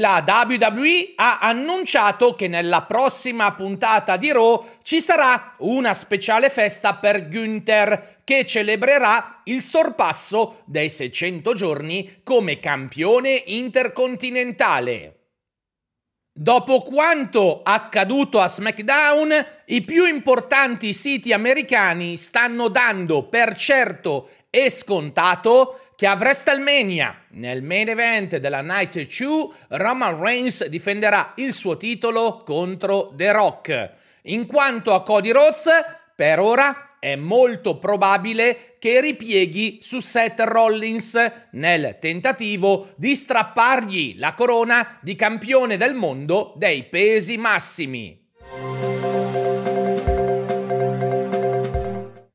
La WWE ha annunciato che nella prossima puntata di Raw ci sarà una speciale festa per Günther che celebrerà il sorpasso dei 600 giorni come campione intercontinentale. Dopo quanto accaduto a SmackDown, i più importanti siti americani stanno dando per certo e scontato che a WrestleMania, nel main event della Night 2, Roman Reigns difenderà il suo titolo contro The Rock. In quanto a Cody Rhodes, per ora è molto probabile che ripieghi su Seth Rollins nel tentativo di strappargli la corona di campione del mondo dei pesi massimi.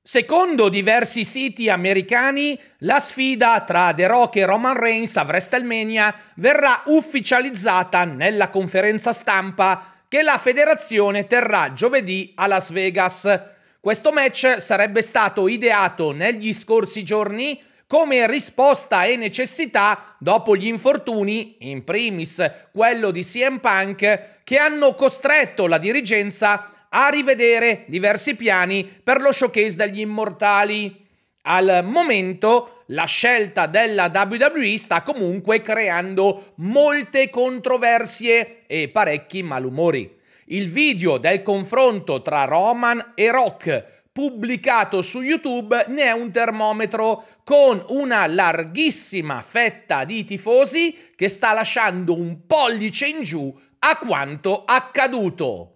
Secondo diversi siti americani, la sfida tra The Rock e Roman Reigns a WrestleMania verrà ufficializzata nella conferenza stampa che la federazione terrà giovedì a Las Vegas. Questo match sarebbe stato ideato negli scorsi giorni come risposta e necessità dopo gli infortuni, in primis quello di CM Punk, che hanno costretto la dirigenza a rivedere diversi piani per lo showcase degli immortali. Al momento la scelta della WWE sta comunque creando molte controversie e parecchi malumori. Il video del confronto tra Roman e Rock pubblicato su YouTube ne è un termometro con una larghissima fetta di tifosi che sta lasciando un pollice in giù a quanto accaduto.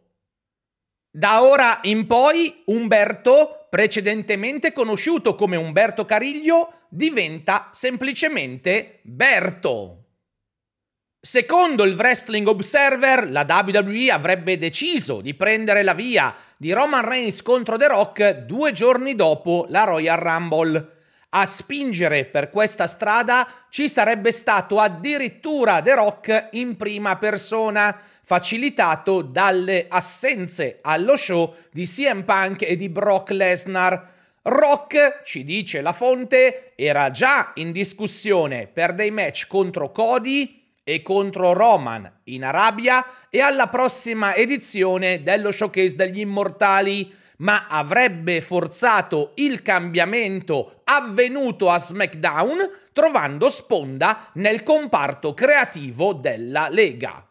Da ora in poi Umberto, precedentemente conosciuto come Umberto Cariglio, diventa semplicemente Berto. Secondo il Wrestling Observer, la WWE avrebbe deciso di prendere la via di Roman Reigns contro The Rock due giorni dopo la Royal Rumble. A spingere per questa strada ci sarebbe stato addirittura The Rock in prima persona, facilitato dalle assenze allo show di CM Punk e di Brock Lesnar. Rock, ci dice la fonte, era già in discussione per dei match contro Cody, e contro Roman in Arabia e alla prossima edizione dello showcase degli immortali, ma avrebbe forzato il cambiamento avvenuto a SmackDown trovando sponda nel comparto creativo della Lega.